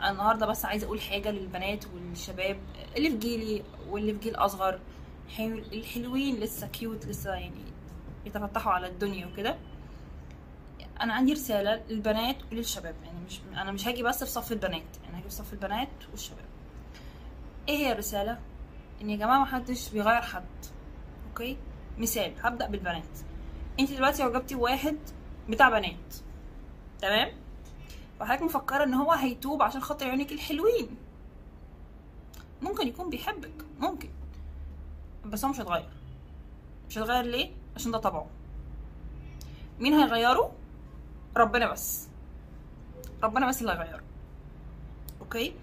أنا النهارده بس عايزه أقول حاجة للبنات والشباب اللي في جيلي واللي في جيل اصغر حلو الحلوين لسه cute لسه يعني بيتفتحوا على الدنيا وكده. أنا عندي رساله للبنات وللشباب يعني مش أنا مش هاجي بس في صف البنات أنا هاجي في صف البنات والشباب. إيه هي الرساله؟ ان يا جماعة محدش بيغير حد okay؟ مثال هبدأ بالبنات. انت دلوقتي عجبتي واحد بتاع بنات تمام؟ وحضرتك مفكرة إن هو هيتوب عشان خاطر عيونك الحلوين. ممكن يكون بيحبك ممكن. بس هو مش هيتغير. مش هيتغير ليه؟ عشان ده طبعه. مين هيغيره؟ ربنا بس. ربنا بس اللي هيغيره. أوكي؟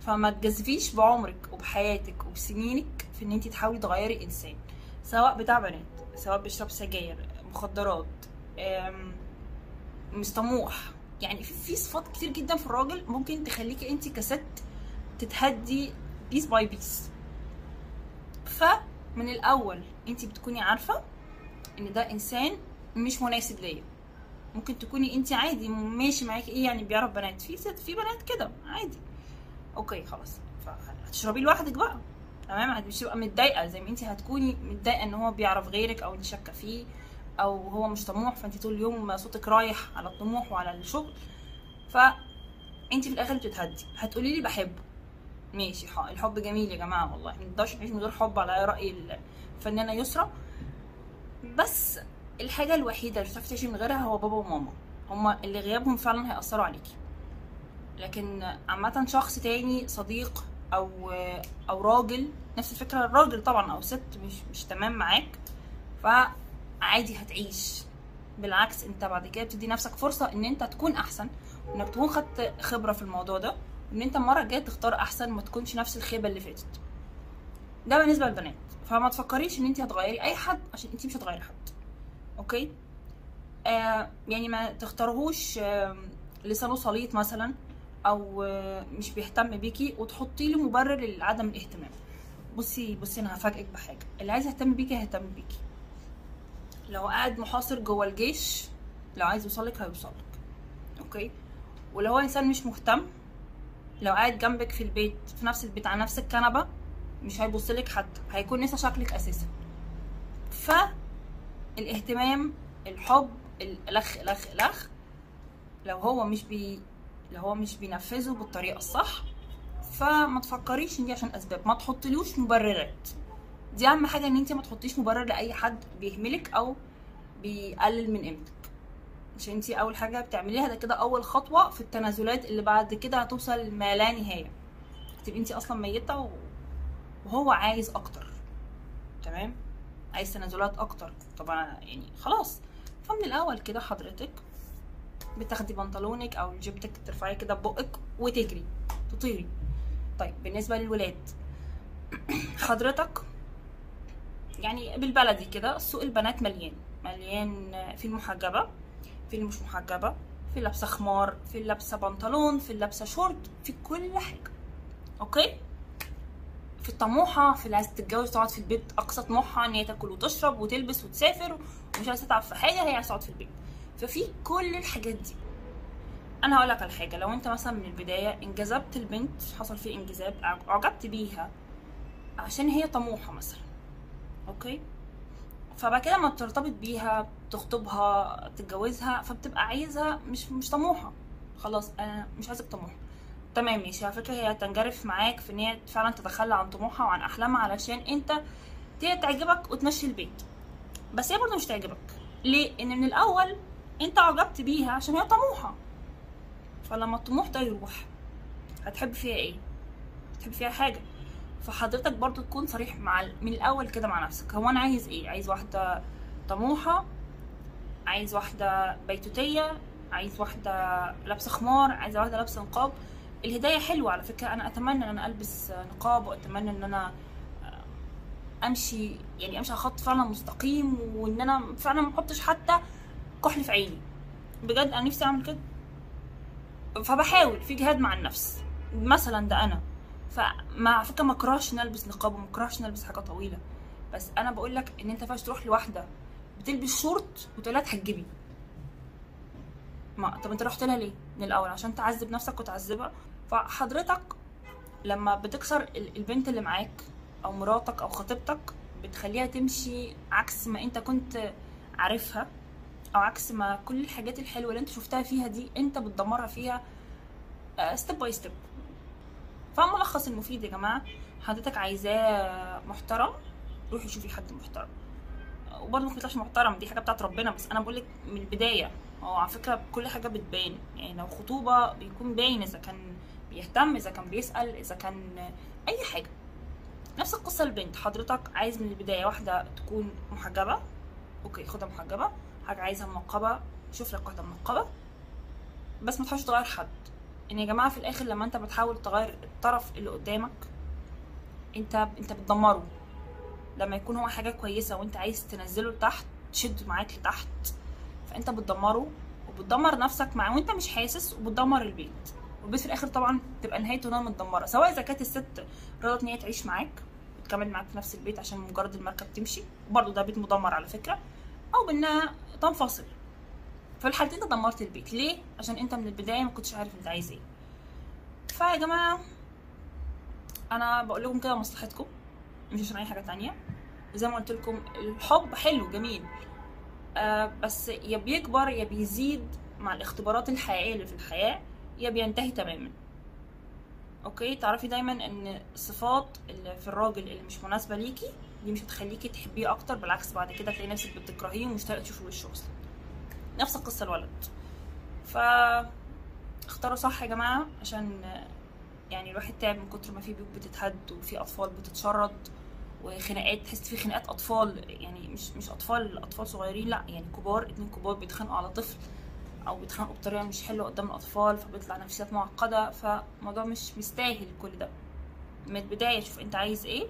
فما تجازفيش بعمرك وبحياتك وبسنينك في إن انت تحاولي تغيري إنسان. سواء بتاع بنات سواء بيشرب سجاير مخدرات طموح يعني في صفات كتير جدا في الراجل ممكن تخليكي انت كست تتهدي piece by piece فمن الأول انت بتكوني عارفة إن ده إنسان مش مناسب ليا. ممكن تكوني انت عادي ماشي معاكي إيه يعني بيعرف بنات. في ست في بنات كده عادي. okay خلاص. فهتشربيه لوحدك بقى. تمام؟ مش تبقى متضايقة. زي ما انت هتكوني متضايقة إن هو بيعرف غيرك أو انت شاكة فيه. أو هو مش طموح فانت طول اليوم صوتك رايح على الطموح وعلى الشغل. فانت في الآخر بتتهدي. هتقولي لي بحبه. ماشي الحب جميل يا جماعة والله. ما نقدرش نعيش من غير حب على رأي الفنانة يسرا. بس الحاجة الوحيدة اللي هتعرفي تعيشي من غيرها هو بابا وماما. هما اللي غيابهم فعلا هيأثروا عليكي لكن عامة شخص تاني صديق أو أو راجل نفس الفكرة الراجل طبعا أو ست مش مش تمام معاك. فعادي هتعيش. بالعكس انت بعد كده بتدي نفسك فرصة إن أنت تكون أحسن وانك تكون خدت خبرة في الموضوع ده وإن أنت المرة الجاية تختار أحسن ما تكونش نفس الخيبة اللي فاتت. ده بالنسبة للبنات. فما تفكريش إن أنت هتغيري أي حد عشان أنت مش هتغيري حد. أوكي؟ آه يعني ما تختارهوش آه لسانه سليط مثلا أو آه مش بيهتم بيكي وتحطي له مبرر لعدم الاهتمام. بصي بصي أنا هفاجئك بحاجة. اللي عايز يهتم بيكي هيهتم بيكي. لو قاعد محاصر جوه الجيش لو عايز يوصلك هيوصلك أوكي؟ ولو هو إنسان مش مهتم لو قاعد جنبك في البيت في نفس البيت على نفس الكنبة مش هيبصلك حتى هيكون نسى شكلك أساسا. فالإهتمام الحب الالخ الخ الخ لو هو مش بي لو هو مش بينفذه بالطريقة الصح فما تفكريش إن دي عشان أسباب ما تحطلوش مبررات. دي اهم حاجة ان انت ما تحطيش مبرر لأي حد بيهملك أو بيقلل من قيمتك. عشان انت أول حاجة بتعمليها ده كده أول خطوة في التنازلات اللي بعد كده هتوصل ما لا نهاية. تبقي انت أصلا ميتة وهو عايز أكتر. تمام؟ عايز تنازلات أكتر. طبعا يعني خلاص. فمن الأول كده حضرتك بتاخدي بنطلونك أو جيبتك ترفعيه كده ببقك وتجري تطيري. طيب بالنسبة للولاد حضرتك يعني بالبلدي كده سوق البنات مليان. مليان في المحجبة في اللي مش محجبة في اللي لابسة خمار في اللي بنطلون في اللي شورت في كل حاجة. okay؟ في الطموحة في اللي عايزه تتجوز تقعد في البيت أقصى طموحها إن هي تاكل وتشرب وتلبس وتسافر ومش عايزه تتعب في حاجة هي عايزه تقعد في البيت. ففي كل الحاجات دي. أنا هقول لك على حاجة. لو أنت مثلا من البداية انجذبت البنت حصل فيه انجذاب أعجبت بيها عشان هي طموحة مثلا. okay؟ فبعد كده ما بترتبط بيها تخطبها تتجوزها فبتبقى عايزها مش مش طموحة. خلاص أنا مش عايزك طموحة. تمام ماشي. على فكرة هي تنجرف معاك في إن هي فعلا تتخلى عن طموحها وعن أحلامها علشان أنت تعجبك وتمشي البيت. بس هي برضه مش تعجبك. ليه؟ إن من الأول أنت عجبت بيها عشان هي طموحة. فلما الطموح ده يروح هتحب فيها إيه؟ هتحب فيها حاجة. فحضرتك برضو تكون صريح مع من الأول كده مع نفسك. هو أنا عايز إيه؟ عايز واحدة طموحة عايز واحدة بيتوتية عايز واحدة لابسة خمار عايز واحدة لابسة نقاب. الهداية حلوة على فكرة. أنا أتمنى إن أنا ألبس نقاب وأتمنى إن أنا أمشي يعني أمشي على خط فعلا مستقيم وإن أنا فعلا ما أحطش حتى كحل في عيني. بجد أنا نفسي أعمل كده. فبحاول في جهاد مع النفس. مثلا ده أنا. فمع فكرة ما اكرهش إن ألبس نقاب وما اكرهش إن ألبس حاجة طويلة. بس أنا بقول لك إن أنت ينفعش تروح لواحده بتلبس شورت وتقول لها تحجبي ما طب أنت رحت لها ليه؟ من الأول. عشان تعذب نفسك وتعذبها. فحضرتك لما بتكسر ال- البنت اللي معاك أو مراتك أو خطيبتك بتخليها تمشي عكس ما أنت كنت عارفها أو عكس ما كل الحاجات الحلوة اللي أنت شفتها فيها دي أنت بتدمرها فيها step by step فملخص المفيد يا جماعة حضرتك عايزاه محترم روحي شوفي حد محترم. وبرضه ما يطلعش محترم دي حاجة بتاعت ربنا بس أنا بقول لك من البداية. هو على فكرة كل حاجة بتبان يعني لو خطوبة بيكون باين إذا كان بيهتم إذا كان بيسأل إذا كان أي حاجة. نفس القصة البنت حضرتك عايز من البداية واحدة تكون محجبة. أوكي خدها محجبة. حاجة عايزها منقبة شوف لك واحدة منقبة. بس ما تحاولش تغير حد. إن يا جماعة في الآخر لما أنت بتحاول تغير الطرف اللي قدامك أنت أنت بتدمره. لما يكون هو حاجة كويسة وأنت عايز تنزله لتحت تشده معاك لتحت فأنت بتدمره وبتدمر نفسك معاه وأنت مش حاسس وبتدمر البيت. والبيت في الآخر طبعا تبقى نهايته إنها متدمرة. سواء إذا كانت الست رضت إن هي تعيش معاك وتكمل معاك في نفس البيت عشان مجرد المركب تمشي وبرضه ده بيت مدمر على فكرة أو بإنها تنفصل. في الحالتين دمرت البيت. ليه؟ عشان انت من البداية ما كنتش عارف انت عايز إيه. فيا جماعة أنا بقول لكم كده مصلحتكم. مش عشان اي حاجة تانية. وزي ما قلت لكم الحب حلو جميل. آه بس يا بيكبر يا بيزيد مع الاختبارات الحقيقية اللي في الحياة يا بينتهي تماما. أوكي؟ تعرفي دايما إن الصفات اللي في الراجل اللي مش مناسبة ليكي دي مش هتخليكي تحبيه أكتر بالعكس بعد كده تلاقي نفسك بتكرهيه ومش طايقه تشوفي وشه أصلا. نفس القصة الولد. ف اختاروا صح يا جماعة عشان يعني الواحد تعب من كتر ما في بيوت بتتهد وفي أطفال بتتشرد وخناقات تحس في خناقات أطفال يعني مش مش أطفال أطفال صغيرين لأ يعني كبار اتنين كبار بيتخانقوا على طفل أو بيتخانقوا بطريقة مش حلوة قدام الأطفال فبيطلع نفسيات معقدة فالموضوع مش مستاهل كل ده. من البداية شوف أنت عايز إيه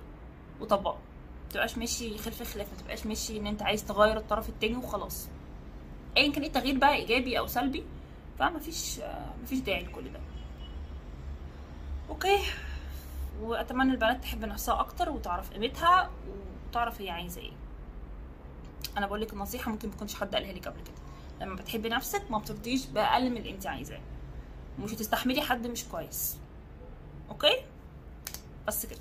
وطبقه. ما تبقاش ماشي خلف خلاف ما تبقاش ماشي إن أنت عايز تغير الطرف التاني وخلاص. ايا كان إيه التغيير بقى إيجابي أو سلبي فمفيش مفيش داعي لكل ده. okay. وأتمنى البنات تحب نفسها أكتر وتعرف قيمتها وتعرف هي عايزة إيه. أنا بقول لك النصيحة ممكن ميكونش حد قالها لك قبل كده. لما بتحبي نفسك ما بترضيش بأقل من اللي أنت عايزاه. ومش هتستحملي حد مش كويس. أوكي؟ بس كده.